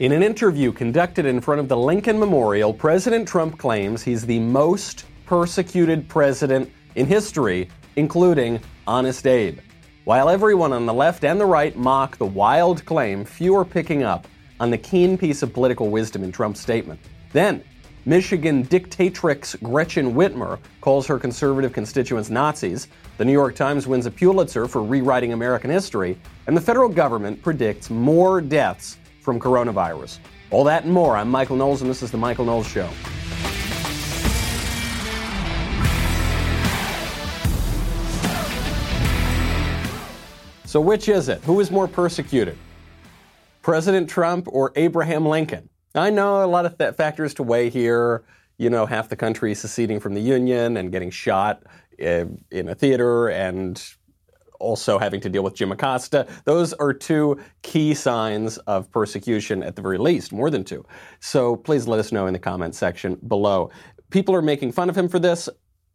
In an interview conducted in front of the Lincoln Memorial, President Trump claims he's the most persecuted president in history, including Honest Abe. While everyone on the left and the right mock the wild claim, few are picking up on the keen piece of political wisdom in Trump's statement. Then, Michigan dictatrix Gretchen Whitmer calls her conservative constituents Nazis. The New York Times wins a Pulitzer for rewriting American history. And the federal government predicts more deaths from coronavirus. All that and more. I'm Michael Knowles, and this is The Michael Knowles Show. So, which is it? Who is more persecuted? President Trump or Abraham Lincoln? I know a lot of th- factors to weigh here. You know, half the country seceding from the Union and getting shot uh, in a theater and also having to deal with Jim Acosta. Those are two key signs of persecution at the very least, more than two. So please let us know in the comment section below. People are making fun of him for this.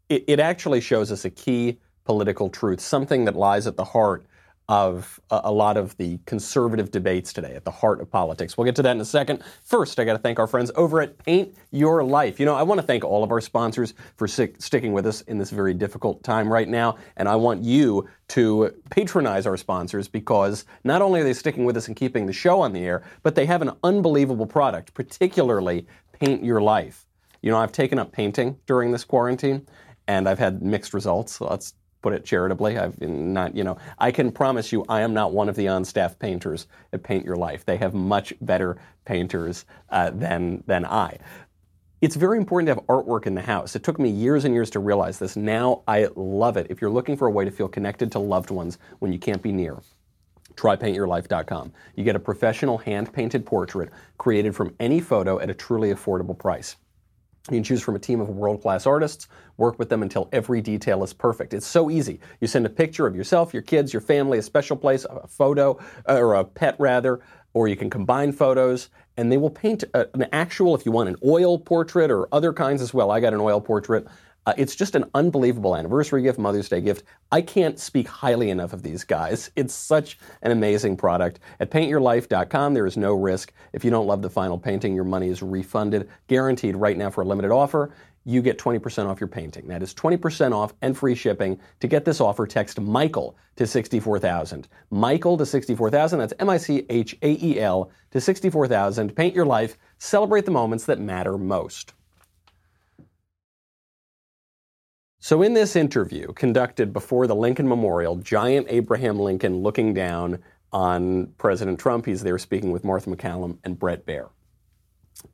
It, it actually shows us a key political truth, something that lies at the heart of a, a, lot of the conservative debates today at the heart of politics. We'll get to that in a second. First, I got to thank our friends over at Paint Your Life. You know, I want to thank all of our sponsors for sticking with us in this very difficult time right now, and I want you to patronize our sponsors because not only are they sticking with us and keeping the show on the air, but they have an unbelievable product, particularly Paint Your Life. You know, I've taken up painting during this quarantine, and I've had mixed results. So let's put it charitably. I've not, you know, I can promise you, I am not one of the on-staff painters at Paint Your Life. They have much better painters uh, than than I. It's very important to have artwork in the house. It took me years and years to realize this. Now I love it. If you're looking for a way to feel connected to loved ones when you can't be near, try paintyourlife.com. You get a professional hand painted portrait created from any photo at a truly affordable price. You can choose from a team of world class artists, work with them until every detail is perfect. It's so easy. You send a picture of yourself, your kids, your family, a special place, a photo, uh, or a pet rather, or you can combine photos, and they will paint an actual, if you want, an oil portrait or other kinds as well. I got an oil portrait uh, it's just an unbelievable anniversary gift, Mother's Day gift. I can't speak highly enough of these guys. It's such an amazing product. At paintyourlife.com, there is no risk. If you don't love the final painting, your money is refunded, guaranteed right now for a limited offer. You get 20% off your painting. That is 20% off and free shipping. To get this offer, text Michael to 64,000. Michael to 64,000. That's M I C H A E L to 64,000. Paint your life. Celebrate the moments that matter most. So, in this interview conducted before the Lincoln Memorial, giant Abraham Lincoln looking down on President Trump, he's there speaking with Martha MacCallum and Bret Baier.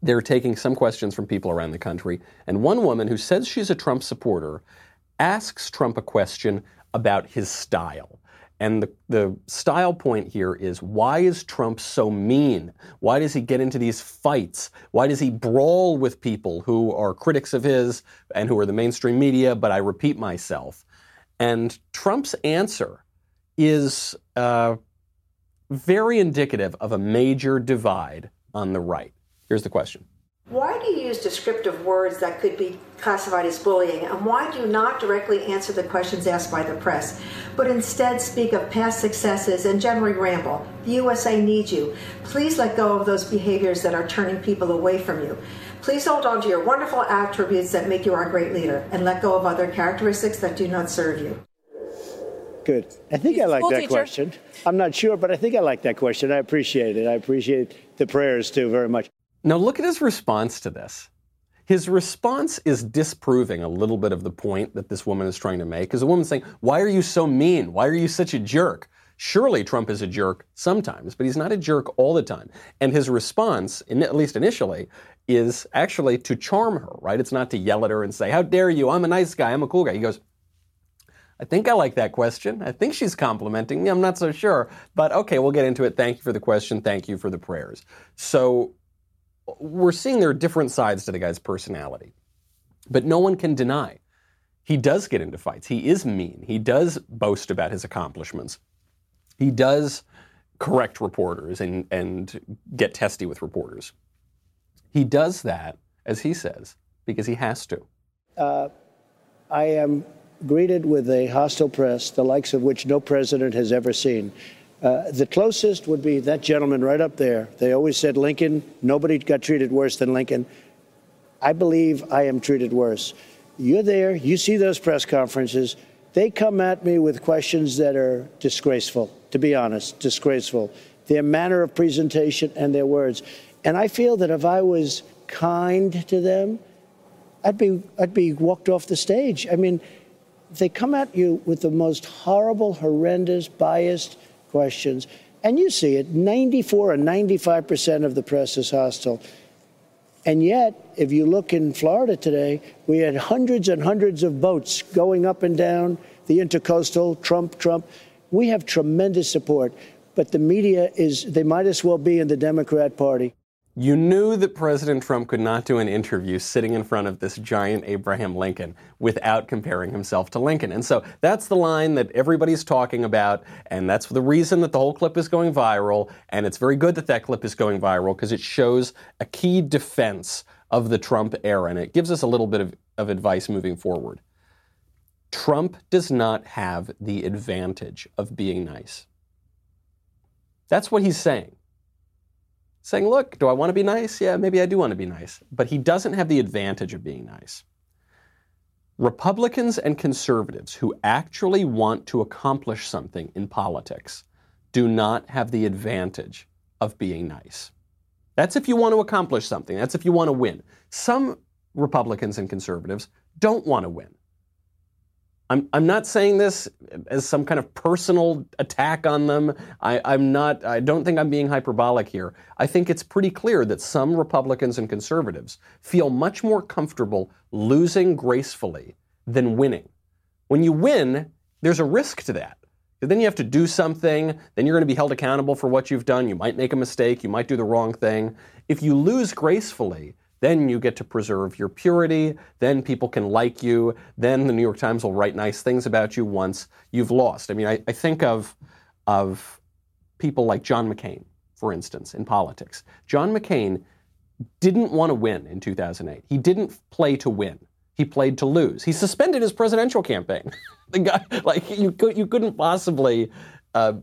They're taking some questions from people around the country, and one woman who says she's a Trump supporter asks Trump a question about his style. And the, the style point here is why is Trump so mean? Why does he get into these fights? Why does he brawl with people who are critics of his and who are the mainstream media? But I repeat myself. And Trump's answer is uh, very indicative of a major divide on the right. Here's the question why do you use descriptive words that could be classified as bullying? And why do you not directly answer the questions asked by the press, but instead speak of past successes and generally ramble? The USA needs you. Please let go of those behaviors that are turning people away from you. Please hold on to your wonderful attributes that make you our great leader and let go of other characteristics that do not serve you. Good. I think I like that teacher. question. I'm not sure, but I think I like that question. I appreciate it. I appreciate the prayers too very much. Now, look at his response to this. His response is disproving a little bit of the point that this woman is trying to make. Because the woman's saying, Why are you so mean? Why are you such a jerk? Surely Trump is a jerk sometimes, but he's not a jerk all the time. And his response, at least initially, is actually to charm her, right? It's not to yell at her and say, How dare you? I'm a nice guy. I'm a cool guy. He goes, I think I like that question. I think she's complimenting me. I'm not so sure. But okay, we'll get into it. Thank you for the question. Thank you for the prayers. So we're seeing there are different sides to the guy's personality. But no one can deny he does get into fights. He is mean. He does boast about his accomplishments. He does correct reporters and, and get testy with reporters. He does that, as he says, because he has to. Uh, I am greeted with a hostile press, the likes of which no president has ever seen. Uh, the closest would be that gentleman right up there. They always said Lincoln. Nobody got treated worse than Lincoln. I believe I am treated worse. You're there, you see those press conferences. They come at me with questions that are disgraceful, to be honest, disgraceful. Their manner of presentation and their words. And I feel that if I was kind to them, I'd be, I'd be walked off the stage. I mean, they come at you with the most horrible, horrendous, biased questions. And you see it 94 or 95 percent of the press is hostile. And yet, if you look in Florida today, we had hundreds and hundreds of boats going up and down the intercoastal, Trump, Trump. We have tremendous support, but the media is, they might as well be in the Democrat Party. You knew that President Trump could not do an interview sitting in front of this giant Abraham Lincoln without comparing himself to Lincoln. And so that's the line that everybody's talking about. And that's the reason that the whole clip is going viral. And it's very good that that clip is going viral because it shows a key defense of the Trump era. And it gives us a little bit of, of advice moving forward. Trump does not have the advantage of being nice. That's what he's saying saying, look, do I want to be nice? Yeah, maybe I do want to be nice. But he doesn't have the advantage of being nice. Republicans and conservatives who actually want to accomplish something in politics do not have the advantage of being nice. That's if you want to accomplish something. That's if you want to win. Some Republicans and conservatives don't want to win. I'm, I'm not saying this as some kind of personal attack on them. I, I'm not, I don't think I'm being hyperbolic here. I think it's pretty clear that some Republicans and conservatives feel much more comfortable losing gracefully than winning. When you win, there's a risk to that. Then you have to do something, then you're going to be held accountable for what you've done. You might make a mistake, you might do the wrong thing. If you lose gracefully, then you get to preserve your purity. Then people can like you. Then the New York Times will write nice things about you once you've lost. I mean, I, I think of, of people like John McCain, for instance, in politics. John McCain didn't want to win in 2008. He didn't play to win. He played to lose. He suspended his presidential campaign. the guy, like you, you couldn't possibly uh,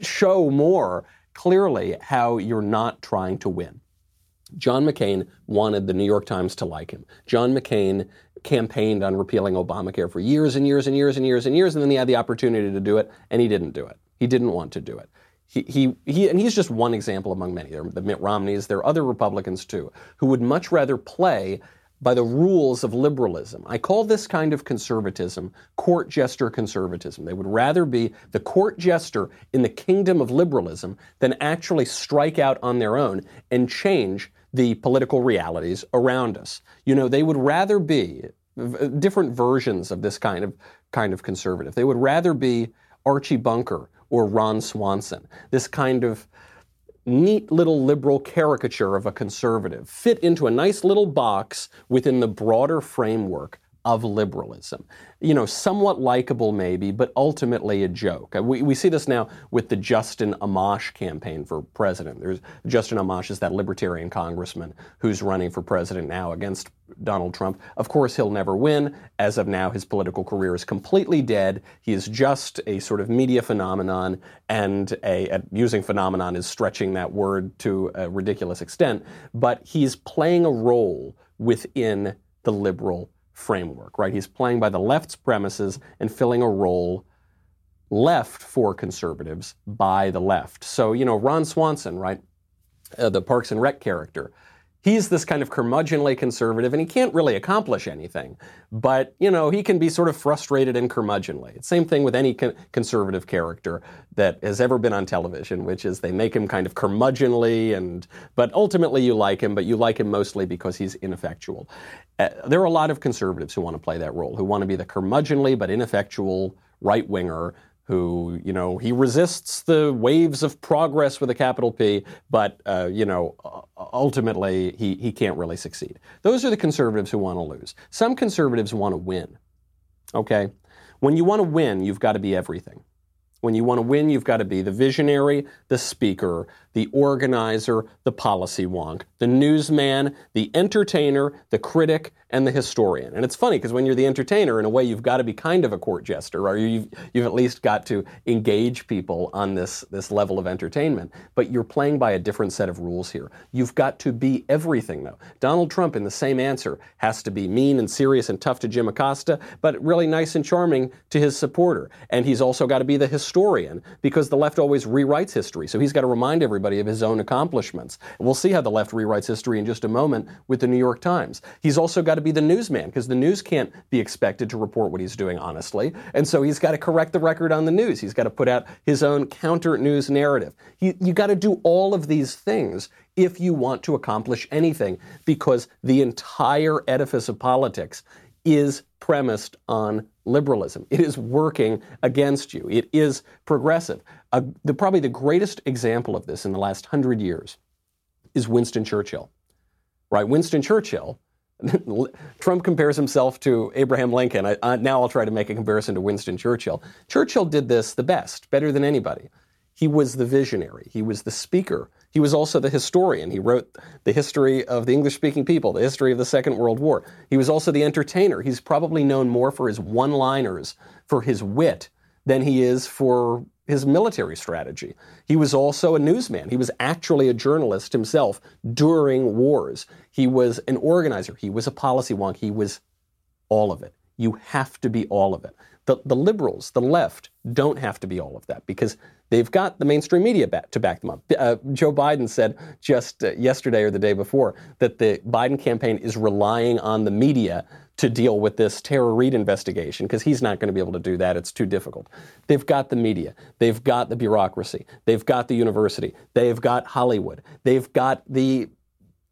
show more clearly how you're not trying to win. John McCain wanted the New York Times to like him. John McCain campaigned on repealing Obamacare for years and years and years and years and years, and then he had the opportunity to do it, and he didn't do it. He didn't want to do it. He, he, he, and he's just one example among many. There are the Mitt Romneys, there are other Republicans too, who would much rather play by the rules of liberalism. I call this kind of conservatism court jester conservatism. They would rather be the court jester in the kingdom of liberalism than actually strike out on their own and change the political realities around us. You know, they would rather be different versions of this kind of kind of conservative. They would rather be Archie Bunker or Ron Swanson, this kind of neat little liberal caricature of a conservative, fit into a nice little box within the broader framework of liberalism. You know, somewhat likable maybe, but ultimately a joke. Uh, we, we see this now with the Justin Amash campaign for president. There's Justin Amash is that libertarian congressman who's running for president now against Donald Trump. Of course, he'll never win. As of now, his political career is completely dead. He is just a sort of media phenomenon, and a, a using phenomenon is stretching that word to a ridiculous extent. But he's playing a role within the liberal framework, right? He's playing by the left's premises and filling a role left for conservatives by the left. So, you know, Ron Swanson, right? Uh, the Parks and Rec character he's this kind of curmudgeonly conservative and he can't really accomplish anything. But, you know, he can be sort of frustrated and curmudgeonly. Same thing with any con- conservative character that has ever been on television, which is they make him kind of curmudgeonly and, but ultimately you like him, but you like him mostly because he's ineffectual. Uh, there are a lot of conservatives who want to play that role, who want to be the curmudgeonly but ineffectual right winger who, you know, he resists the waves of progress with a capital P, but, uh, you know, ultimately he, he can't really succeed. Those are the conservatives who want to lose. Some conservatives want to win. Okay? When you want to win, you've got to be everything. When you want to win, you've got to be the visionary, the speaker, the organizer, the policy wonk, the newsman, the entertainer, the critic, and the historian. And it's funny because when you're the entertainer, in a way, you've got to be kind of a court jester, or you've, you've at least got to engage people on this, this level of entertainment. But you're playing by a different set of rules here. You've got to be everything, though. Donald Trump, in the same answer, has to be mean and serious and tough to Jim Acosta, but really nice and charming to his supporter. And he's also got to be the historian because the left always rewrites history. So he's got to remind everybody of his own accomplishments. We'll see how the left rewrites history in just a moment with the New York Times. He's also got to be the newsman because the news can't be expected to report what he's doing honestly. And so he's got to correct the record on the news. He's got to put out his own counter news narrative. He, you got to do all of these things if you want to accomplish anything because the entire edifice of politics is premised on liberalism. It is working against you. It is progressive. Uh, the, probably the greatest example of this in the last hundred years is Winston Churchill. Right? Winston Churchill Trump compares himself to Abraham Lincoln. I, I, now I'll try to make a comparison to Winston Churchill. Churchill did this the best, better than anybody. He was the visionary. He was the speaker. He was also the historian. He wrote the history of the English speaking people, the history of the Second World War. He was also the entertainer. He's probably known more for his one liners, for his wit, than he is for his military strategy. He was also a newsman. He was actually a journalist himself during wars. He was an organizer. He was a policy wonk. He was all of it. You have to be all of it. The, the liberals, the left, don't have to be all of that because they've got the mainstream media back, to back them up. Uh, Joe Biden said just uh, yesterday or the day before that the Biden campaign is relying on the media to deal with this Tara Reade investigation because he's not going to be able to do that. It's too difficult. They've got the media, they've got the bureaucracy, they've got the university, they've got Hollywood, they've got the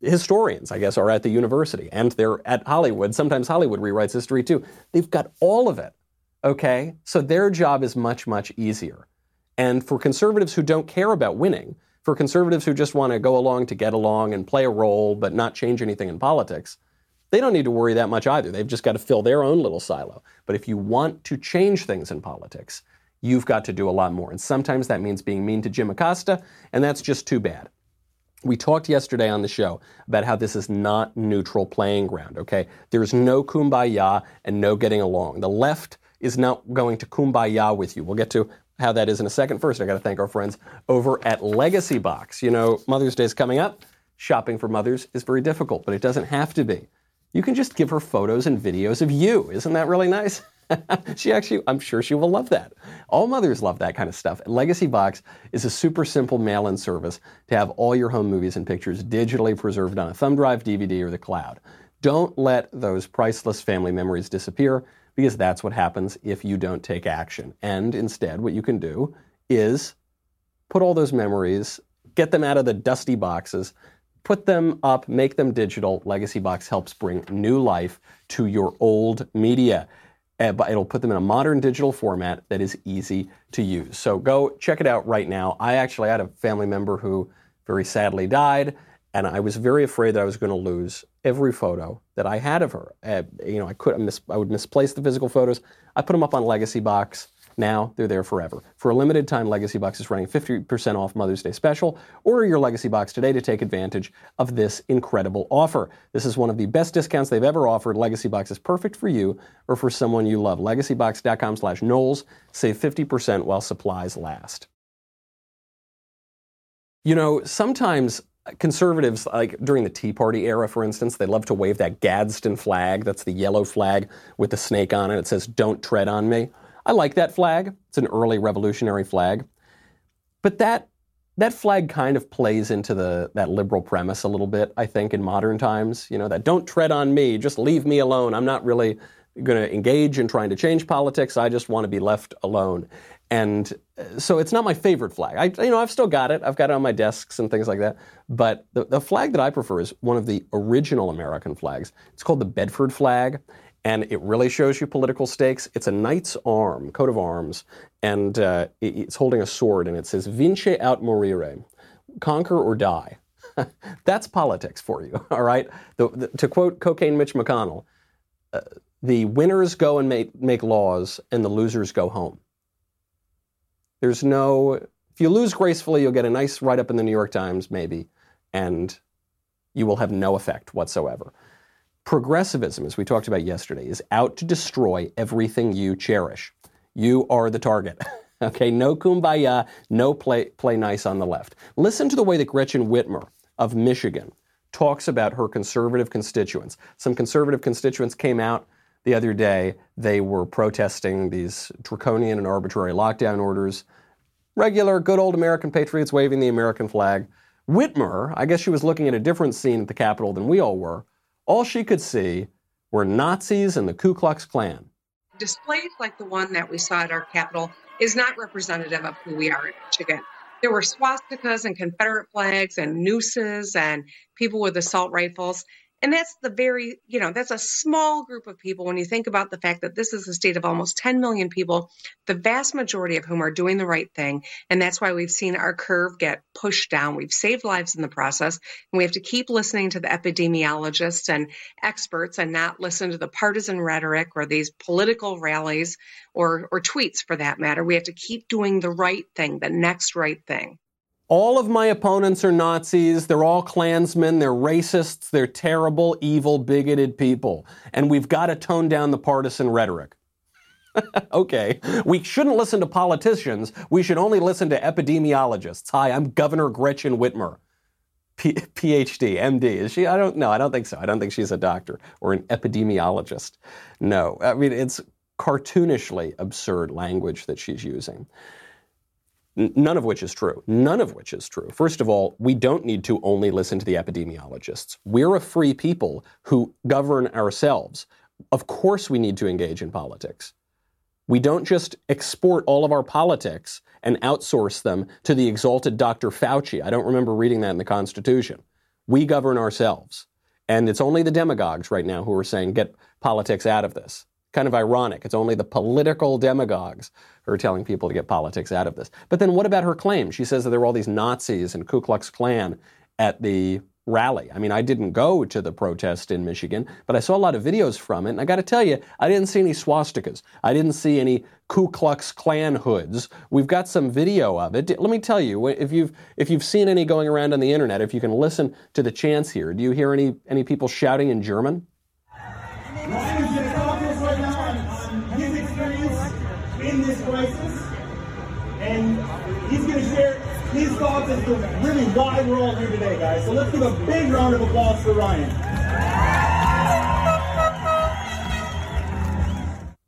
historians, I guess, are at the university and they're at Hollywood. Sometimes Hollywood rewrites history too. They've got all of it. Okay? So their job is much, much easier. And for conservatives who don't care about winning, for conservatives who just want to go along to get along and play a role but not change anything in politics, they don't need to worry that much either. They've just got to fill their own little silo. But if you want to change things in politics, you've got to do a lot more. And sometimes that means being mean to Jim Acosta, and that's just too bad. We talked yesterday on the show about how this is not neutral playing ground, okay? There's no kumbaya and no getting along. The left is not going to kumbaya with you. We'll get to how that is in a second. First, I got to thank our friends over at Legacy Box. You know, Mother's Day is coming up. Shopping for mothers is very difficult, but it doesn't have to be you can just give her photos and videos of you. Isn't that really nice? she actually, I'm sure she will love that. All mothers love that kind of stuff. Legacy Box is a super simple mail in service to have all your home movies and pictures digitally preserved on a thumb drive, DVD, or the cloud. Don't let those priceless family memories disappear because that's what happens if you don't take action. And instead, what you can do is put all those memories, get them out of the dusty boxes, put them up, make them digital. Legacy Box helps bring new life to your old media. Uh, but it'll put them in a modern digital format that is easy to use. So go check it out right now. I actually had a family member who very sadly died, and I was very afraid that I was going to lose every photo that I had of her. Uh, you know, I could mis- I would misplace the physical photos. I put them up on Legacy Box. Now they're there forever. For a limited time, Legacy Box is running 50% off Mother's Day special. Order your Legacy Box today to take advantage of this incredible offer. This is one of the best discounts they've ever offered. Legacy Box is perfect for you or for someone you love. LegacyBox.com slash Knowles. Save 50% while supplies last. You know, sometimes conservatives, like during the Tea Party era, for instance, they love to wave that Gadsden flag. That's the yellow flag with the snake on it. It says, Don't tread on me. I like that flag. It's an early revolutionary flag. But that that flag kind of plays into the that liberal premise a little bit, I think, in modern times. You know, that don't tread on me, just leave me alone. I'm not really going to engage in trying to change politics. I just want to be left alone. And uh, so it's not my favorite flag. I, you know, I've still got it. I've got it on my desks and things like that. But the, the flag that I prefer is one of the original American flags. It's called the Bedford flag and it really shows you political stakes. It's a knight's arm, coat of arms, and uh, it's holding a sword, and it says "Vince aut morire," conquer or die. That's politics for you, all right. The, the, to quote Cocaine Mitch McConnell, uh, "The winners go and make, make laws, and the losers go home." There's no, if you lose gracefully, you'll get a nice write up in the New York Times, maybe, and you will have no effect whatsoever. Progressivism, as we talked about yesterday, is out to destroy everything you cherish. You are the target. okay, no kumbaya, no play, play nice on the left. Listen to the way that Gretchen Whitmer of Michigan talks about her conservative constituents. Some conservative constituents came out the other day. They were protesting these draconian and arbitrary lockdown orders. Regular, good old American patriots waving the American flag. Whitmer, I guess she was looking at a different scene at the Capitol than we all were. All she could see were Nazis and the Ku Klux Klan. Displays like the one that we saw at our Capitol is not representative of who we are in Michigan. There were swastikas and Confederate flags and nooses and people with assault rifles. And that's the very, you know, that's a small group of people when you think about the fact that this is a state of almost 10 million people, the vast majority of whom are doing the right thing. And that's why we've seen our curve get pushed down. We've saved lives in the process. And we have to keep listening to the epidemiologists and experts and not listen to the partisan rhetoric or these political rallies or, or tweets for that matter. We have to keep doing the right thing, the next right thing. All of my opponents are Nazis. They're all Klansmen. They're racists. They're terrible, evil, bigoted people. And we've got to tone down the partisan rhetoric. okay. We shouldn't listen to politicians. We should only listen to epidemiologists. Hi, I'm Governor Gretchen Whitmer. P- PhD, MD. Is she? I don't know. I don't think so. I don't think she's a doctor or an epidemiologist. No. I mean, it's cartoonishly absurd language that she's using. None of which is true. None of which is true. First of all, we don't need to only listen to the epidemiologists. We're a free people who govern ourselves. Of course, we need to engage in politics. We don't just export all of our politics and outsource them to the exalted Dr. Fauci. I don't remember reading that in the Constitution. We govern ourselves. And it's only the demagogues right now who are saying, get politics out of this. Kind of ironic. It's only the political demagogues who are telling people to get politics out of this. But then what about her claim? She says that there were all these Nazis and Ku Klux Klan at the rally. I mean, I didn't go to the protest in Michigan, but I saw a lot of videos from it. And I got to tell you, I didn't see any swastikas. I didn't see any Ku Klux Klan hoods. We've got some video of it. Let me tell you, if you've if you've seen any going around on the internet, if you can listen to the chants here, do you hear any any people shouting in German? His thoughts as to really why we're all here today, guys. So let's give a big round of applause for Ryan.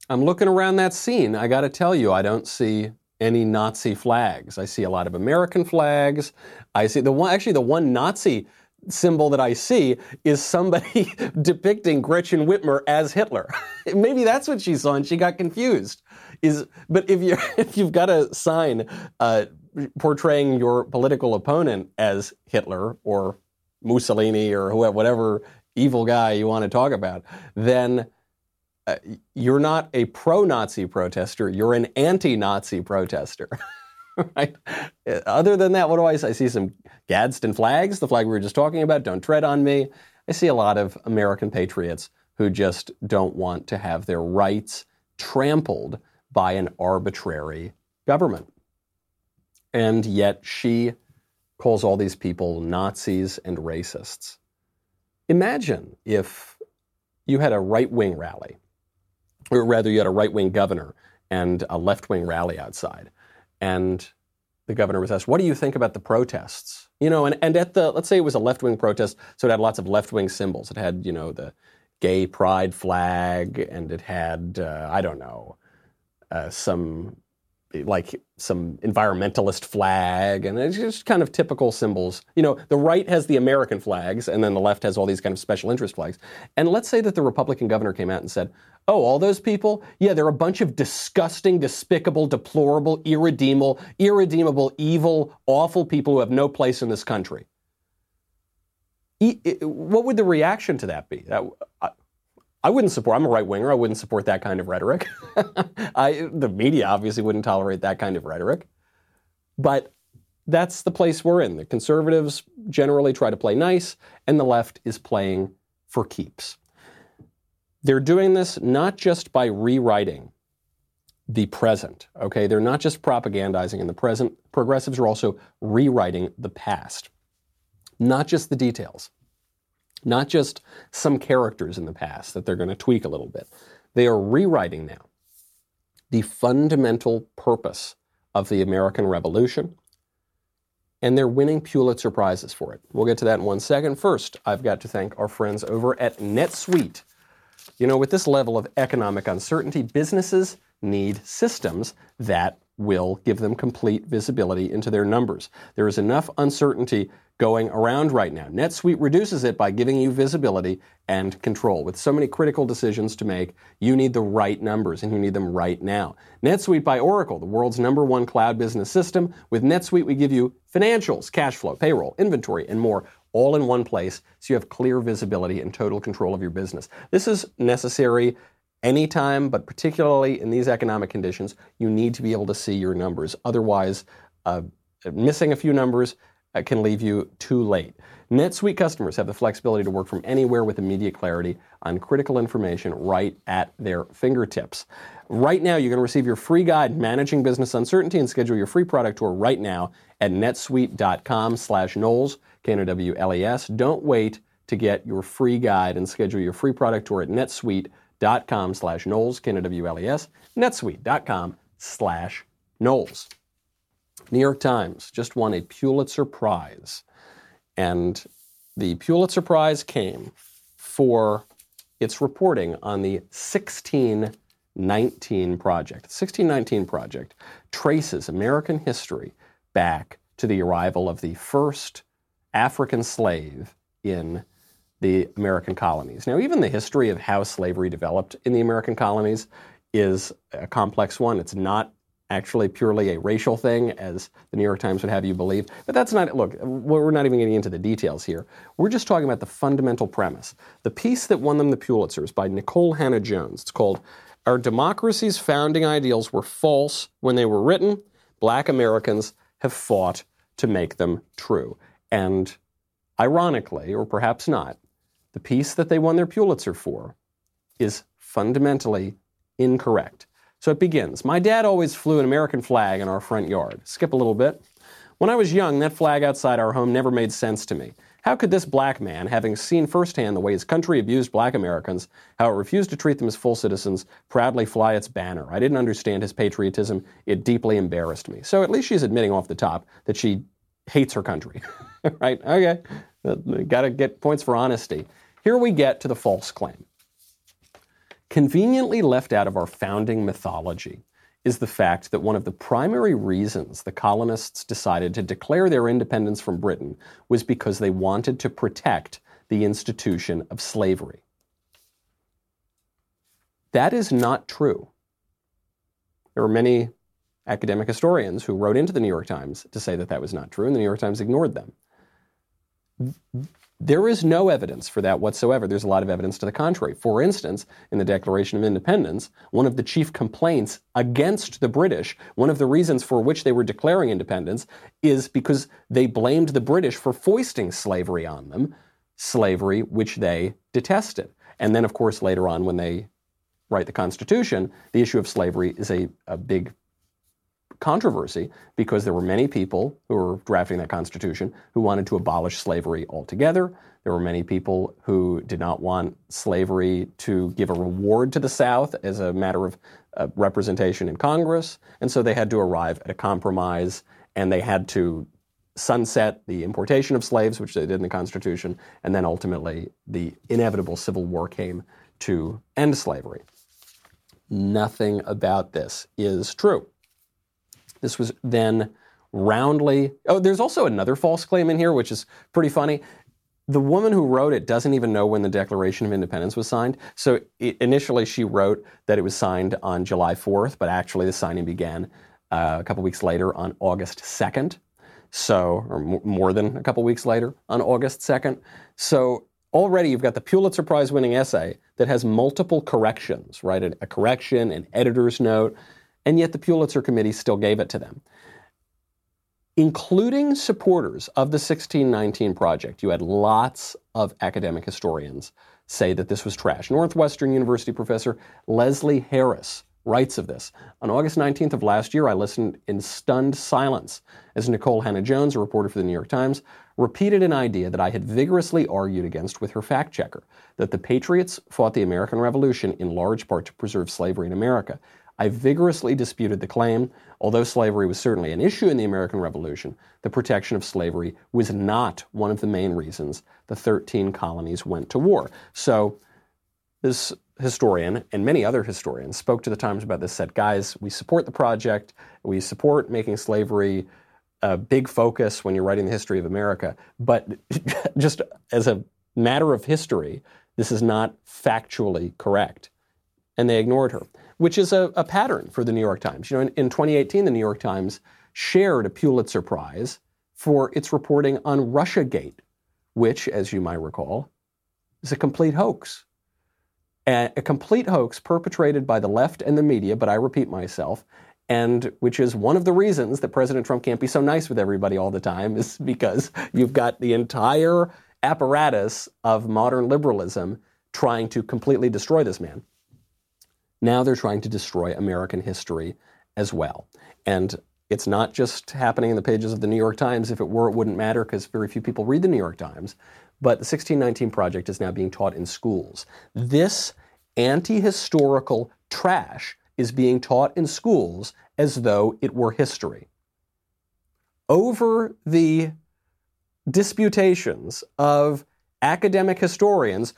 I'm looking around that scene. I got to tell you, I don't see any Nazi flags. I see a lot of American flags. I see the one, actually, the one Nazi symbol that I see is somebody depicting Gretchen Whitmer as Hitler. Maybe that's what she saw and she got confused. Is but if you if you've got a sign uh, portraying your political opponent as Hitler or Mussolini or whoever, whatever evil guy you want to talk about, then uh, you're not a pro-Nazi protester. You're an anti-Nazi protester. right? Other than that, what do I see? I see some Gadsden flags, the flag we were just talking about, don't tread on me. I see a lot of American patriots who just don't want to have their rights trampled by an arbitrary government. And yet she calls all these people Nazis and racists. Imagine if you had a right wing rally, or rather, you had a right wing governor and a left wing rally outside. And the governor was asked, What do you think about the protests? You know, and, and at the, let's say it was a left wing protest, so it had lots of left wing symbols. It had, you know, the gay pride flag, and it had, uh, I don't know, uh, some like some environmentalist flag, and it's just kind of typical symbols. You know, the right has the American flags, and then the left has all these kind of special interest flags. And let's say that the Republican governor came out and said, "Oh, all those people, yeah, they're a bunch of disgusting, despicable, deplorable, irredeemable, irredeemable, evil, awful people who have no place in this country." What would the reaction to that be? I wouldn't support. I'm a right winger. I wouldn't support that kind of rhetoric. I, the media obviously wouldn't tolerate that kind of rhetoric. But that's the place we're in. The conservatives generally try to play nice, and the left is playing for keeps. They're doing this not just by rewriting the present. Okay, they're not just propagandizing in the present. Progressives are also rewriting the past, not just the details, not just some characters in the past that they're going to tweak a little bit. They are rewriting now the fundamental purpose of the American Revolution, and they're winning Pulitzer Prizes for it. We'll get to that in one second. First, I've got to thank our friends over at NetSuite. You know, with this level of economic uncertainty, businesses need systems that will give them complete visibility into their numbers. There is enough uncertainty going around right now. NetSuite reduces it by giving you visibility and control. With so many critical decisions to make, you need the right numbers and you need them right now. NetSuite by Oracle, the world's number one cloud business system. With NetSuite, we give you financials, cash flow, payroll, inventory, and more all in one place so you have clear visibility and total control of your business. This is necessary anytime, but particularly in these economic conditions, you need to be able to see your numbers. Otherwise, uh, missing a few numbers uh, can leave you too late. NetSuite customers have the flexibility to work from anywhere with immediate clarity on critical information right at their fingertips. Right now, you're going to receive your free guide, Managing Business Uncertainty, and schedule your free product tour right now at netsuite.com slash Knowles, K-N-O-W-L-E-S. Don't wait to get your free guide and schedule your free product tour at netsuite.com slash Knowles, K-N-O-W-L-E-S, netsuite.com slash Knowles. New York Times just won a Pulitzer Prize. And the Pulitzer Prize came for its reporting on the 1619 Project. The 1619 Project traces American history back to the arrival of the first African slave in the American colonies. Now, even the history of how slavery developed in the American colonies is a complex one. It's not actually purely a racial thing, as the New York Times would have you believe. But that's not, look, we're not even getting into the details here. We're just talking about the fundamental premise. The piece that won them the Pulitzers by Nikole Hannah-Jones. It's called Our Democracy's Founding Ideals Were False When They Were Written. Black Americans Have Fought to Make Them True. And ironically, or perhaps not, the piece that they won their Pulitzer for is fundamentally incorrect. So it begins. My dad always flew an American flag in our front yard. Skip a little bit. When I was young, that flag outside our home never made sense to me. How could this black man, having seen firsthand the way his country abused black Americans, how it refused to treat them as full citizens, proudly fly its banner? I didn't understand his patriotism. It deeply embarrassed me. So at least she's admitting off the top that she hates her country. right? Okay. Got to get points for honesty. Here we get to the false claim. Conveniently left out of our founding mythology is the fact that one of the primary reasons the colonists decided to declare their independence from Britain was because they wanted to protect the institution of slavery. That is not true. There were many academic historians who wrote into the New York Times to say that that was not true, and the New York Times ignored them. There is no evidence for that whatsoever. There's a lot of evidence to the contrary. For instance, in the Declaration of Independence, one of the chief complaints against the British, one of the reasons for which they were declaring independence, is because they blamed the British for foisting slavery on them, slavery which they detested. And then, of course, later on, when they write the Constitution, the issue of slavery is a, a big controversy because there were many people who were drafting that Constitution who wanted to abolish slavery altogether. There were many people who did not want slavery to give a reward to the South as a matter of uh, representation in Congress. And so they had to arrive at a compromise and they had to sunset the importation of slaves, which they did in the Constitution. And then ultimately, the inevitable Civil War came to end slavery. Nothing about this is true. This was then roundly. Oh, there's also another false claim in here, which is pretty funny. The woman who wrote it doesn't even know when the Declaration of Independence was signed. So it, initially, she wrote that it was signed on July 4th, but actually, the signing began uh, a couple weeks later on August 2nd. So, or m- more than a couple weeks later on August 2nd. So already you've got the Pulitzer Prize winning essay that has multiple corrections, right? A, a correction, an editor's note, and yet the Pulitzer Committee still gave it to them. Including supporters of the 1619 Project, you had lots of academic historians say that this was trash. Northwestern University professor Leslie Harris writes of this. On August 19th of last year, I listened in stunned silence as Nikole Hannah-Jones, a reporter for the New York Times, repeated an idea that I had vigorously argued against with her fact checker that the Patriots fought the American Revolution in large part to preserve slavery in America. I vigorously disputed the claim. Although slavery was certainly an issue in the American Revolution, the protection of slavery was not one of the main reasons the 13 colonies went to war. So, this historian and many other historians spoke to the Times about this, said, guys, we support the project, we support making slavery a big focus when you're writing the history of America, but just as a matter of history, this is not factually correct. And they ignored her which is a, a pattern for the New York Times. You know, in, in 2018, the New York Times shared a Pulitzer Prize for its reporting on Russiagate, which, as you might recall, is a complete hoax. A, a complete hoax perpetrated by the left and the media, but I repeat myself, and which is one of the reasons that President Trump can't be so nice with everybody all the time, is because you've got the entire apparatus of modern liberalism trying to completely destroy this man. Now they're trying to destroy American history as well. And it's not just happening in the pages of the New York Times. If it were, it wouldn't matter because very few people read the New York Times. But the 1619 Project is now being taught in schools. This anti historical trash is being taught in schools as though it were history. Over the disputations of academic historians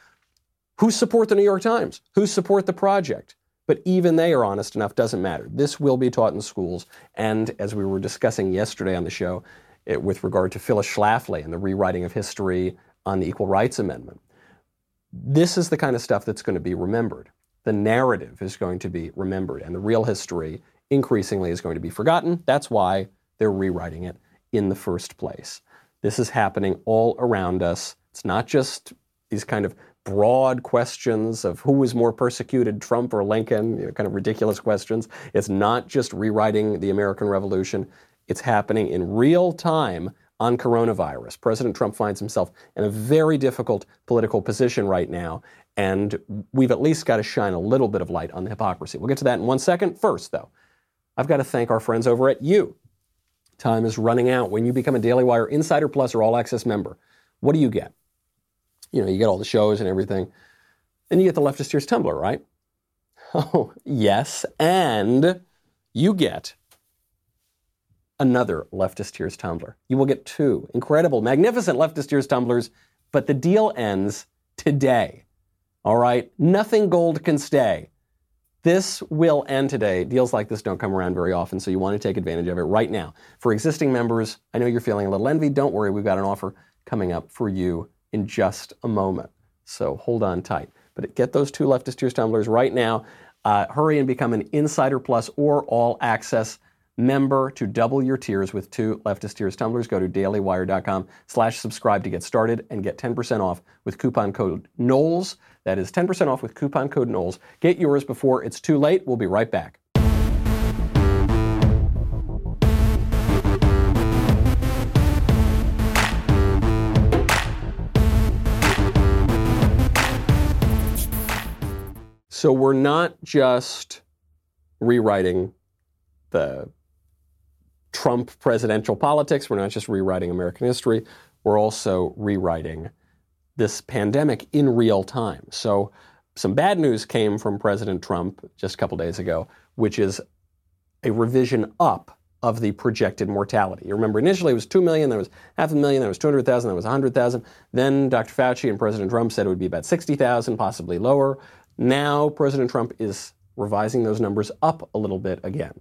who support the New York Times, who support the project, but even they are honest enough, doesn't matter. This will be taught in schools. And as we were discussing yesterday on the show, it, with regard to Phyllis Schlafly and the rewriting of history on the Equal Rights Amendment, this is the kind of stuff that's going to be remembered. The narrative is going to be remembered, and the real history increasingly is going to be forgotten. That's why they're rewriting it in the first place. This is happening all around us. It's not just these kind of broad questions of who was more persecuted, Trump or Lincoln, you know, kind of ridiculous questions. It's not just rewriting the American Revolution, it's happening in real time on coronavirus. President Trump finds himself in a very difficult political position right now, and we've at least got to shine a little bit of light on the hypocrisy. We'll get to that in one second. First, though, I've got to thank our friends over at You. Time is running out. When you become a Daily Wire Insider Plus or All Access member, what do you get? You know, you get all the shows and everything. And you get the leftist tears tumbler, right? Oh, yes. And you get another leftist tears tumbler. You will get two incredible, magnificent leftist tears tumblers, but the deal ends today. All right? Nothing gold can stay. This will end today. Deals like this don't come around very often, so you want to take advantage of it right now. For existing members, I know you're feeling a little envy. Don't worry, we've got an offer coming up for you in just a moment. So hold on tight. But get those two leftist tears tumblers right now. Uh, hurry and become an Insider Plus or All Access member to double your tiers with two leftist tears tumblers. Go to dailywire.com slash subscribe to get started and get 10% off with coupon code Knowles. That is 10% off with coupon code Knowles. Get yours before it's too late. We'll be right back. So we're not just rewriting the Trump presidential politics, we're not just rewriting American history, we're also rewriting this pandemic in real time. So some bad news came from President Trump just a couple days ago, which is a revision up of the projected mortality. You remember initially it was 2 million, then it was half a million, then it was 200,000, then it was 100,000. Then Dr. Fauci and President Trump said it would be about 60,000, possibly lower. Now, President Trump is revising those numbers up a little bit again.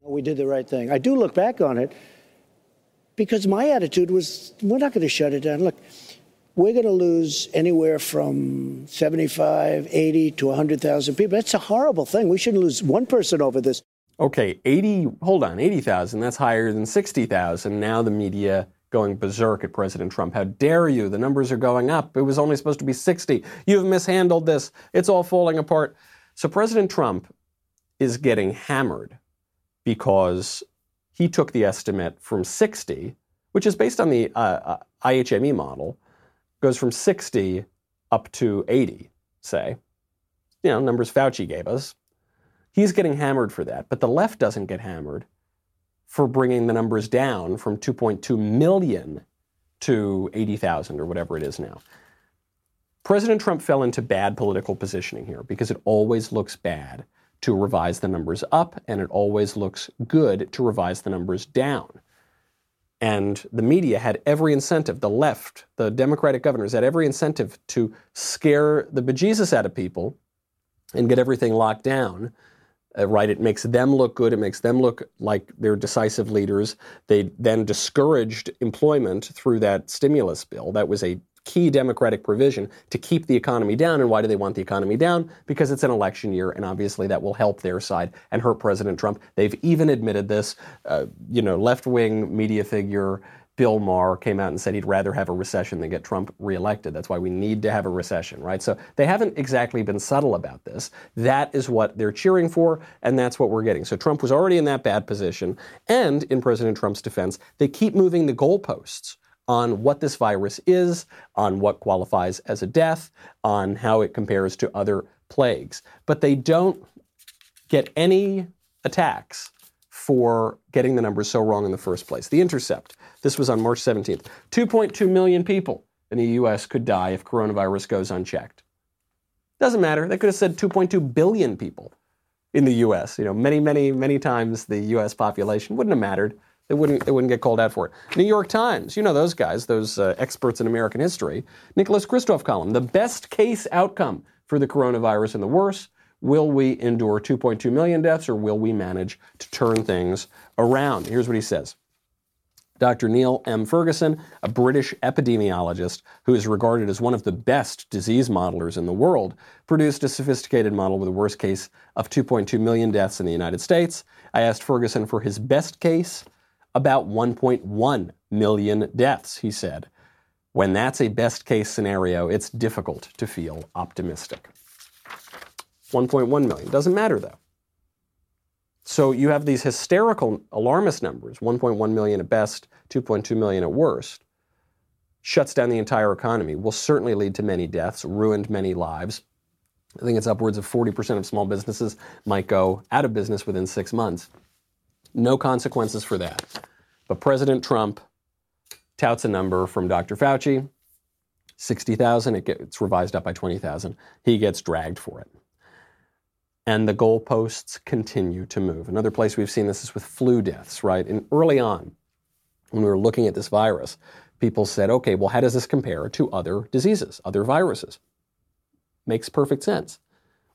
We did the right thing. I do look back on it because my attitude was we're not going to shut it down. Look, we're going to lose anywhere from 75, 80 to 100,000 people. That's a horrible thing. We shouldn't lose one person over this. Okay, 80, hold on, 80,000, that's higher than 60,000. Now the media going berserk at President Trump. How dare you? The numbers are going up. It was only supposed to be 60. You've mishandled this. It's all falling apart. So President Trump is getting hammered because he took the estimate from 60, which is based on the uh, uh IHME model, goes from 60 up to 80, say. You know, numbers Fauci gave us. He's getting hammered for that, but the left doesn't get hammered for bringing the numbers down from 2.2 million to 80,000 or whatever it is now. President Trump fell into bad political positioning here because it always looks bad to revise the numbers up and it always looks good to revise the numbers down. And the media had every incentive, the left, the Democratic governors had every incentive to scare the bejesus out of people and get everything locked down. Uh, right? It makes them look good. It makes them look like they're decisive leaders. They then discouraged employment through that stimulus bill. That was a key Democratic provision to keep the economy down. And why do they want the economy down? Because it's an election year, and obviously that will help their side and hurt President Trump. They've even admitted this. Uh, you know, left wing media figure. Bill Maher came out and said he'd rather have a recession than get Trump reelected. That's why we need to have a recession, right? So they haven't exactly been subtle about this. That is what they're cheering for, and that's what we're getting. So Trump was already in that bad position. And in President Trump's defense, they keep moving the goalposts on what this virus is, on what qualifies as a death, on how it compares to other plagues. But they don't get any attacks for getting the numbers so wrong in the first place. The Intercept, this was on March 17th. 2.2 million people in the U.S. could die if coronavirus goes unchecked. Doesn't matter. They could have said 2.2 billion people in the U.S. You know, many, many, many times the U.S. population wouldn't have mattered. They wouldn't, they wouldn't get called out for it. New York Times, you know those guys, those uh, experts in American history. Nicholas Kristof column, the best case outcome for the coronavirus and the worst. Will we endure 2.2 million deaths or will we manage to turn things around? Here's what he says. Dr. Neil M. Ferguson, a British epidemiologist who is regarded as one of the best disease modelers in the world, produced a sophisticated model with a worst case of 2.2 million deaths in the United States. I asked Ferguson for his best case about 1.1 million deaths, he said. When that's a best case scenario, it's difficult to feel optimistic. 1.1 million. Doesn't matter though. So you have these hysterical alarmist numbers 1.1 million at best, 2.2 million at worst. Shuts down the entire economy, will certainly lead to many deaths, ruined many lives. I think it's upwards of 40% of small businesses might go out of business within six months. No consequences for that. But President Trump touts a number from Dr. Fauci 60,000. It gets revised up by 20,000. He gets dragged for it. And the goalposts continue to move. Another place we've seen this is with flu deaths, right? And early on, when we were looking at this virus, people said, okay, well, how does this compare to other diseases, other viruses? Makes perfect sense.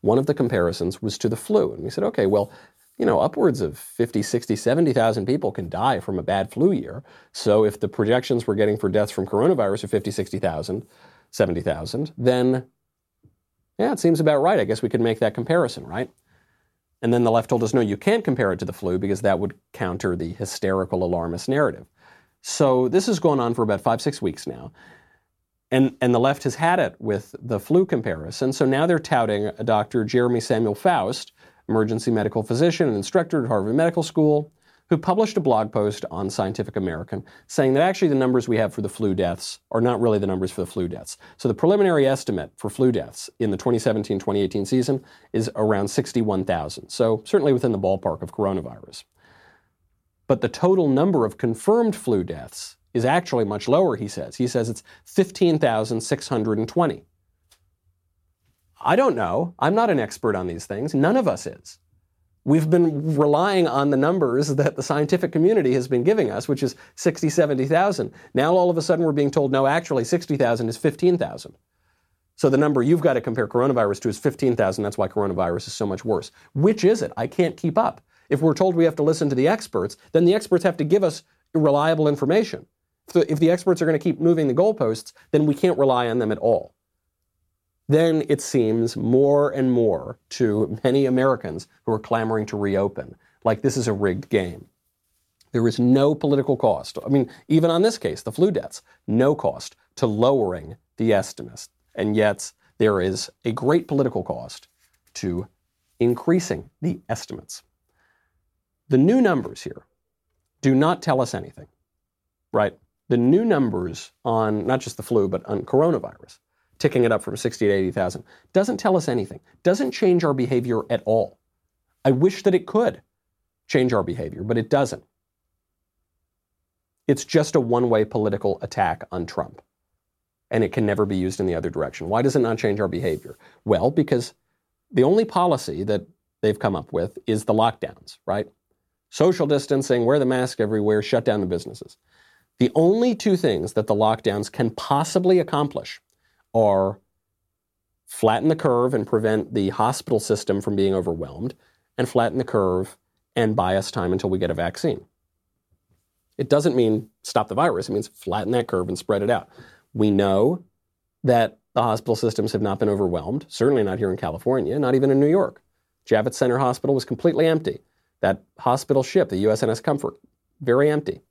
One of the comparisons was to the flu. And we said, okay, well, you know, upwards of 50, 60, 70,000 people can die from a bad flu year. So if the projections we're getting for deaths from coronavirus are 50, 60,000, 70,000, then yeah, it seems about right. I guess we could make that comparison, right? And then the left told us, no, you can't compare it to the flu because that would counter the hysterical alarmist narrative. So this has gone on for about five, six weeks now. And, and the left has had it with the flu comparison. So now they're touting Dr. Jeremy Samuel Faust, emergency medical physician and instructor at Harvard Medical School, who published a blog post on Scientific American saying that actually the numbers we have for the flu deaths are not really the numbers for the flu deaths. So the preliminary estimate for flu deaths in the 2017 2018 season is around 61,000. So certainly within the ballpark of coronavirus. But the total number of confirmed flu deaths is actually much lower, he says. He says it's 15,620. I don't know. I'm not an expert on these things. None of us is. We've been relying on the numbers that the scientific community has been giving us, which is 60, 70,000. Now all of a sudden we're being told, no, actually 60,000 is 15,000. So the number you've got to compare coronavirus to is 15,000. That's why coronavirus is so much worse. Which is it? I can't keep up. If we're told we have to listen to the experts, then the experts have to give us reliable information. If the, if the experts are going to keep moving the goalposts, then we can't rely on them at all then it seems more and more to many Americans who are clamoring to reopen like this is a rigged game. There is no political cost. I mean, even on this case, the flu deaths, no cost to lowering the estimates. And yet, there is a great political cost to increasing the estimates. The new numbers here do not tell us anything, right? The new numbers on not just the flu, but on coronavirus ticking it up from 60 to 80,000, doesn't tell us anything, doesn't change our behavior at all. I wish that it could change our behavior, but it doesn't. It's just a one way political attack on Trump. And it can never be used in the other direction. Why does it not change our behavior? Well, because the only policy that they've come up with is the lockdowns, right? Social distancing, wear the mask everywhere, shut down the businesses. The only two things that the lockdowns can possibly accomplish are flatten the curve and prevent the hospital system from being overwhelmed, and flatten the curve and buy us time until we get a vaccine. It doesn't mean stop the virus, it means flatten that curve and spread it out. We know that the hospital systems have not been overwhelmed, certainly not here in California, not even in New York. Javits Center Hospital was completely empty. That hospital ship, the USNS Comfort, very empty.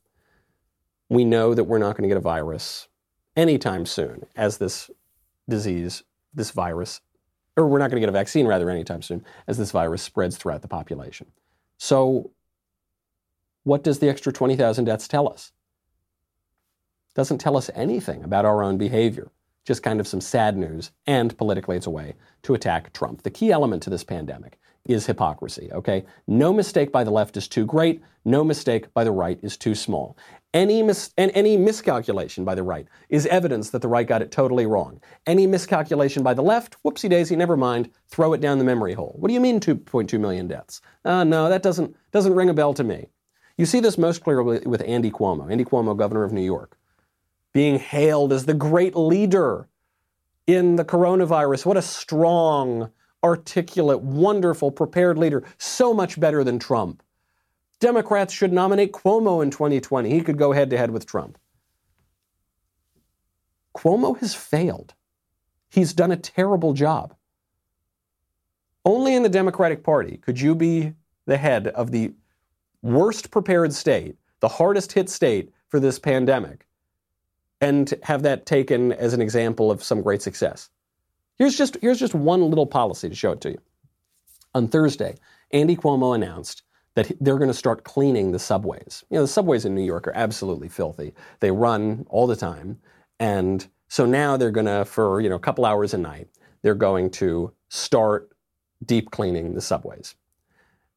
We know that we're not going to get a virus anytime soon as this disease, this virus, or we're not going to get a vaccine rather anytime soon as this virus spreads throughout the population. So, what does the extra 20,000 deaths tell us? Doesn't tell us anything about our own behavior, just kind of some sad news, and politically it's a way to attack Trump. The key element to this pandemic is hypocrisy, okay? No mistake by the left is too great, no mistake by the right is too small. Any, mis- and any miscalculation by the right is evidence that the right got it totally wrong. Any miscalculation by the left, whoopsie daisy, never mind, throw it down the memory hole. What do you mean 2.2 million deaths? Uh, no, that doesn't, doesn't ring a bell to me. You see this most clearly with Andy Cuomo, Andy Cuomo, governor of New York, being hailed as the great leader in the coronavirus. What a strong, articulate, wonderful, prepared leader. So much better than Trump. Democrats should nominate Cuomo in 2020. He could go head to head with Trump. Cuomo has failed. He's done a terrible job. Only in the Democratic Party could you be the head of the worst prepared state, the hardest hit state for this pandemic, and have that taken as an example of some great success. Here's just, here's just one little policy to show it to you. On Thursday, Andy Cuomo announced that they're going to start cleaning the subways. You know, the subways in New York are absolutely filthy. They run all the time. And so now they're going to, for, you know, a couple hours a night, they're going to start deep cleaning the subways.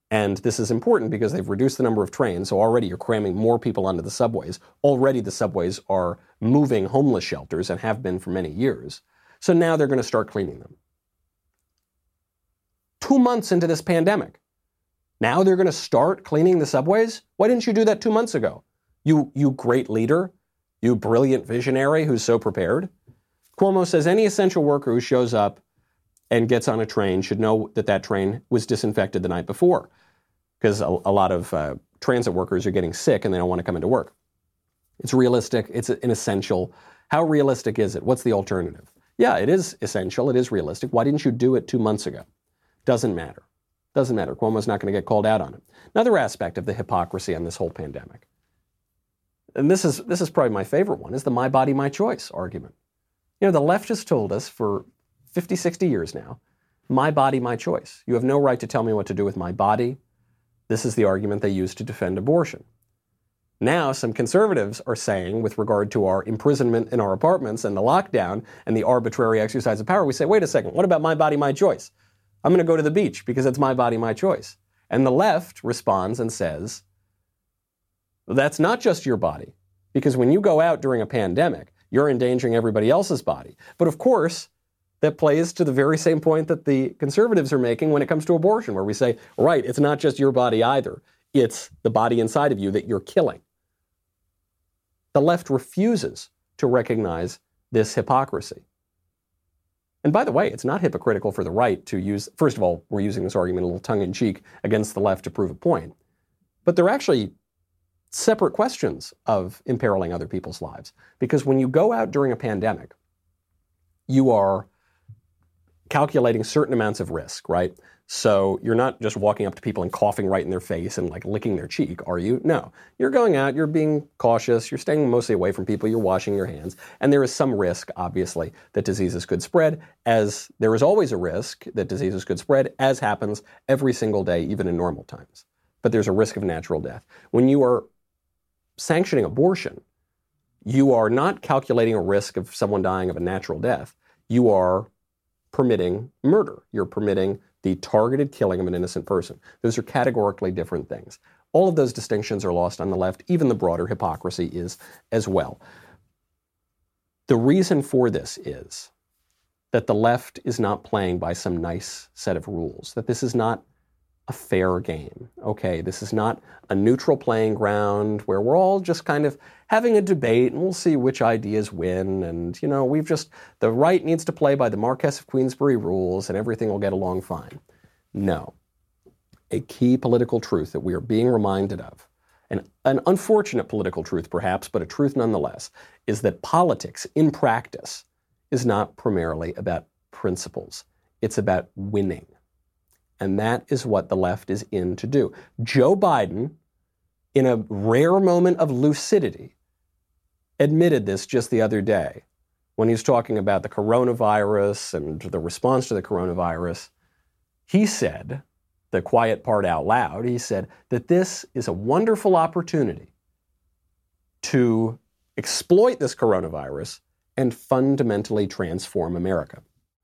And this is important because they've reduced the number of trains. So already you're cramming more people onto the subways. Already the subways are moving homeless shelters and have been for many years. So now they're going to start cleaning them. Two months into this pandemic, now they're going to start cleaning the subways? Why didn't you do that two months ago? You, you great leader, you brilliant visionary who's so prepared. Cuomo says any essential worker who shows up and gets on a train should know that that train was disinfected the night before because a, a lot of uh, transit workers are getting sick and they don't want to come into work. It's realistic, it's an essential. How realistic is it? What's the alternative? Yeah, it is essential, it is realistic. Why didn't you do it two months ago? Doesn't matter. Doesn't matter. Cuomo's not going to get called out on it. Another aspect of the hypocrisy on this whole pandemic, and this is, this is probably my favorite one, is the my body, my choice argument. You know, the left has told us for 50, 60 years now my body, my choice. You have no right to tell me what to do with my body. This is the argument they use to defend abortion. Now, some conservatives are saying, with regard to our imprisonment in our apartments and the lockdown and the arbitrary exercise of power, we say, wait a second, what about my body, my choice? I'm going to go to the beach because it's my body, my choice. And the left responds and says, that's not just your body, because when you go out during a pandemic, you're endangering everybody else's body. But of course, that plays to the very same point that the conservatives are making when it comes to abortion, where we say, right, it's not just your body either, it's the body inside of you that you're killing. The left refuses to recognize this hypocrisy. And by the way, it's not hypocritical for the right to use, first of all, we're using this argument a little tongue in cheek against the left to prove a point. But they're actually separate questions of imperiling other people's lives. Because when you go out during a pandemic, you are calculating certain amounts of risk, right? So you're not just walking up to people and coughing right in their face and like licking their cheek, are you? No. You're going out, you're being cautious, you're staying mostly away from people, you're washing your hands, and there is some risk, obviously, that diseases could spread, as there is always a risk that diseases could spread, as happens every single day, even in normal times. But there's a risk of natural death. When you are sanctioning abortion, you are not calculating a risk of someone dying of a natural death. You are permitting murder. You're permitting the targeted killing of an innocent person. Those are categorically different things. All of those distinctions are lost on the left. Even the broader hypocrisy is as well. The reason for this is that the left is not playing by some nice set of rules, that this is not a fair game. Okay, this is not a neutral playing ground where we're all just kind of having a debate and we'll see which ideas win. And, you know, we've just, the right needs to play by the Marquess of Queensberry rules and everything will get along fine. No. A key political truth that we are being reminded of, and an unfortunate political truth perhaps, but a truth nonetheless, is that politics in practice is not primarily about principles. It's about winning. And that is what the left is in to do. Joe Biden, in a rare moment of lucidity, admitted this just the other day when he was talking about the coronavirus and the response to the coronavirus. He said, the quiet part out loud, he said that this is a wonderful opportunity to exploit this coronavirus and fundamentally transform America.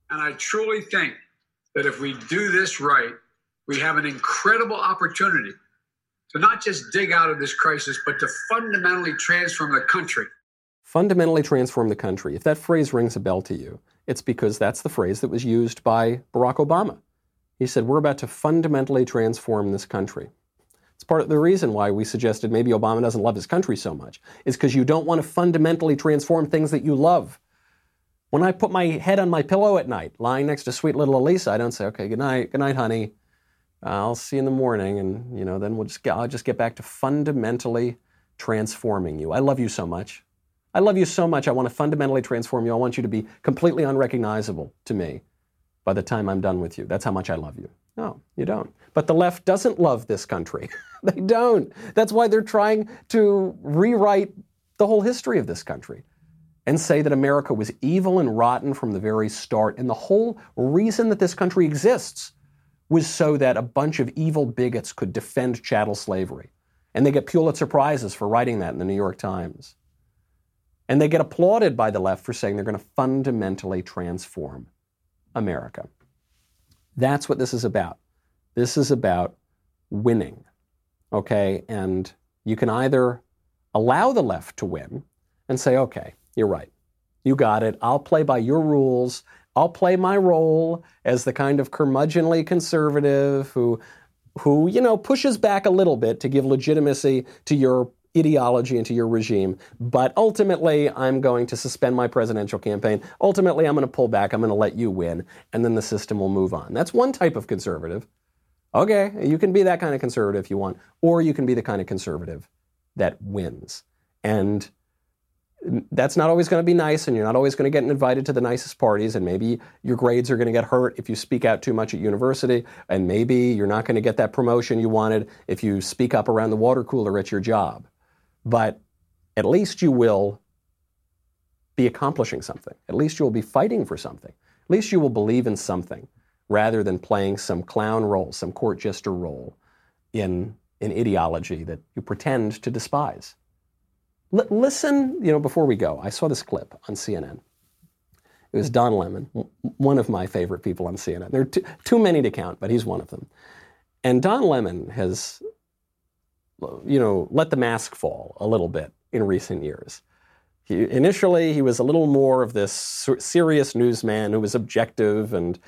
And I truly think that if we do this right, we have an incredible opportunity to not just dig out of this crisis, but to fundamentally transform the country. Fundamentally transform the country. If that phrase rings a bell to you, it's because that's the phrase that was used by Barack Obama. He said, We're about to fundamentally transform this country. It's part of the reason why we suggested maybe Obama doesn't love his country so much, is because you don't want to fundamentally transform things that you love. When I put my head on my pillow at night, lying next to sweet little Elisa, I don't say, okay, good night, good night, honey. I'll see you in the morning, and you know, then we'll just get, I'll just get back to fundamentally transforming you. I love you so much. I love you so much. I want to fundamentally transform you. I want you to be completely unrecognizable to me by the time I'm done with you. That's how much I love you. No, you don't. But the left doesn't love this country. they don't. That's why they're trying to rewrite the whole history of this country and say that America was evil and rotten from the very start. And the whole reason that this country exists was so that a bunch of evil bigots could defend chattel slavery. And they get Pulitzer Prizes for writing that in the New York Times. And they get applauded by the left for saying they're going to fundamentally transform America. That's what this is about. This is about winning. Okay? And you can either allow the left to win and say, okay, you're right. You got it. I'll play by your rules. I'll play my role as the kind of curmudgeonly conservative who, who you know, pushes back a little bit to give legitimacy to your ideology and to your regime. But ultimately, I'm going to suspend my presidential campaign. Ultimately, I'm going to pull back. I'm going to let you win, and then the system will move on. That's one type of conservative. Okay, you can be that kind of conservative if you want, or you can be the kind of conservative that wins. And that's not always going to be nice, and you're not always going to get invited to the nicest parties, and maybe your grades are going to get hurt if you speak out too much at university, and maybe you're not going to get that promotion you wanted if you speak up around the water cooler at your job. But at least you will be accomplishing something. At least you will be fighting for something. At least you will believe in something rather than playing some clown role, some court jester role in an ideology that you pretend to despise. L- listen, you know, before we go, I saw this clip on CNN. It was Don Lemon, one of my favorite people on CNN. There are too, too many to count, but he's one of them. And Don Lemon has, you know, let the mask fall a little bit in recent years. He, initially, he was a little more of this serious newsman who was objective, and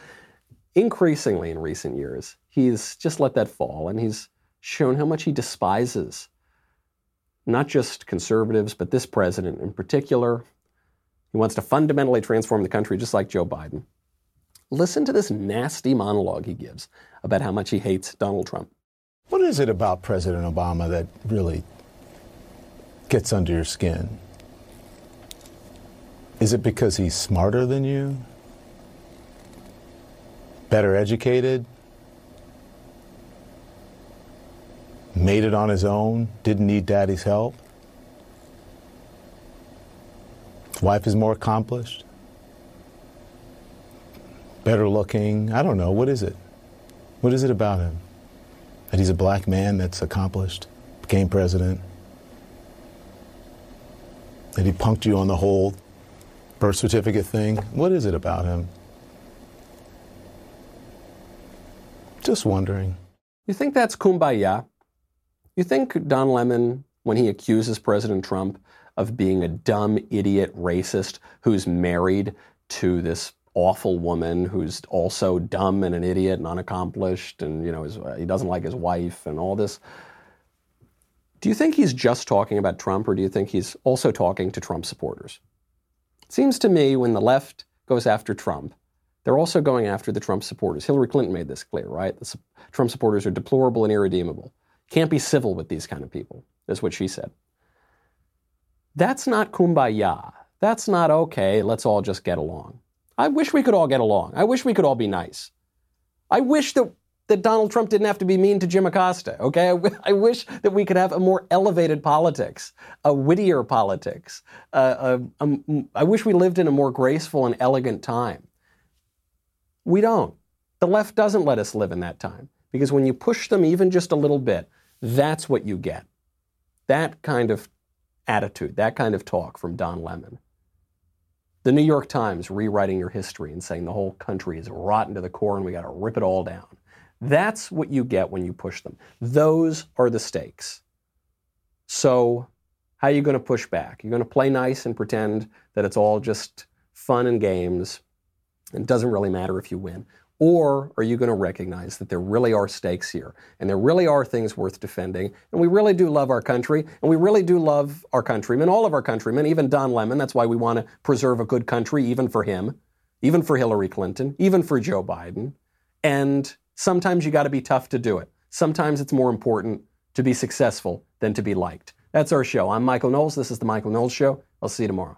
increasingly in recent years, he's just let that fall, and he's shown how much he despises not just conservatives, but this president in particular. He wants to fundamentally transform the country just like Joe Biden. Listen to this nasty monologue he gives about how much he hates Donald Trump. What is it about President Obama that really gets under your skin? Is it because he's smarter than you? Better educated? Made it on his own, didn't need daddy's help. His wife is more accomplished, better looking. I don't know. What is it? What is it about him? That he's a black man that's accomplished, became president? That he punked you on the whole birth certificate thing? What is it about him? Just wondering. You think that's kumbaya? You think Don Lemon, when he accuses President Trump of being a dumb, idiot racist who's married to this awful woman who's also dumb and an idiot and unaccomplished and you know his, he doesn't like his wife and all this do you think he's just talking about Trump or do you think he's also talking to Trump supporters? It seems to me when the left goes after Trump, they're also going after the Trump supporters. Hillary Clinton made this clear, right? The Trump supporters are deplorable and irredeemable. Can't be civil with these kind of people, is what she said. That's not kumbaya. That's not okay, let's all just get along. I wish we could all get along. I wish we could all be nice. I wish that that Donald Trump didn't have to be mean to Jim Acosta. Okay, I, w- I wish that we could have a more elevated politics, a wittier politics. Uh, wish we lived in a more graceful and elegant time. We don't. The left doesn't let us live in that time because when you push them even just a little bit, that's what you get. That kind of attitude, that kind of talk from Don Lemon. The New York Times rewriting your history and saying the whole country is rotten to the core and we got to rip it all down. That's what you get when you push them. Those are the stakes. So, how are you going to push back? You're going to play nice and pretend that it's all just fun and games and it doesn't really matter if you win. Or are you going to recognize that there really are stakes here and there really are things worth defending? And we really do love our country and we really do love our countrymen, all of our countrymen, even Don Lemon. That's why we want to preserve a good country, even for him, even for Hillary Clinton, even for Joe Biden. And Sometimes you got to be tough to do it. Sometimes it's more important to be successful than to be liked. That's our show. I'm Michael Knowles. This is The Michael Knowles Show. I'll see you tomorrow.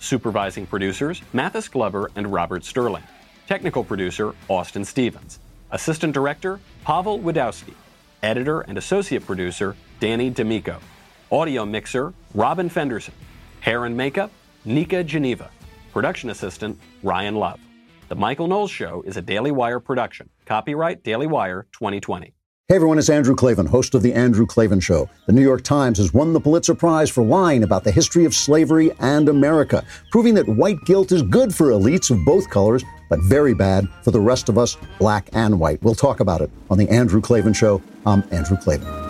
Supervising producers Mathis Glover and Robert Sterling. Technical producer Austin Stevens. Assistant director Pavel Wadowski. Editor and associate producer Danny D'Amico. Audio mixer Robin Fenderson. Hair and makeup Nika Geneva. Production assistant, Ryan Love. The Michael Knowles Show is a Daily Wire production. Copyright Daily Wire 2020. Hey everyone, it's Andrew Klavan, host of The Andrew Klavan Show. The New York Times has won the Pulitzer Prize for lying about the history of slavery and America, proving that white guilt is good for elites of both colors, but very bad for the rest of us, black and white. We'll talk about it on The Andrew Klavan Show. I'm Andrew Klavan.